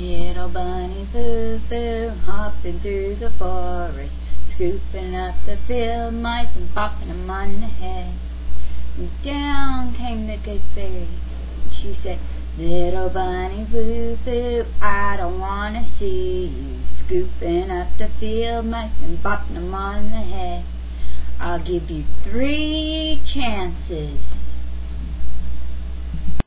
Little bunny Foo Foo, hopping through the forest, scooping up the field mice and popping them on the head. And down came the good fairy, and she said, Little bunny Foo Foo, I don't want to see you scooping up the field mice and popping them on the head. I'll give you three chances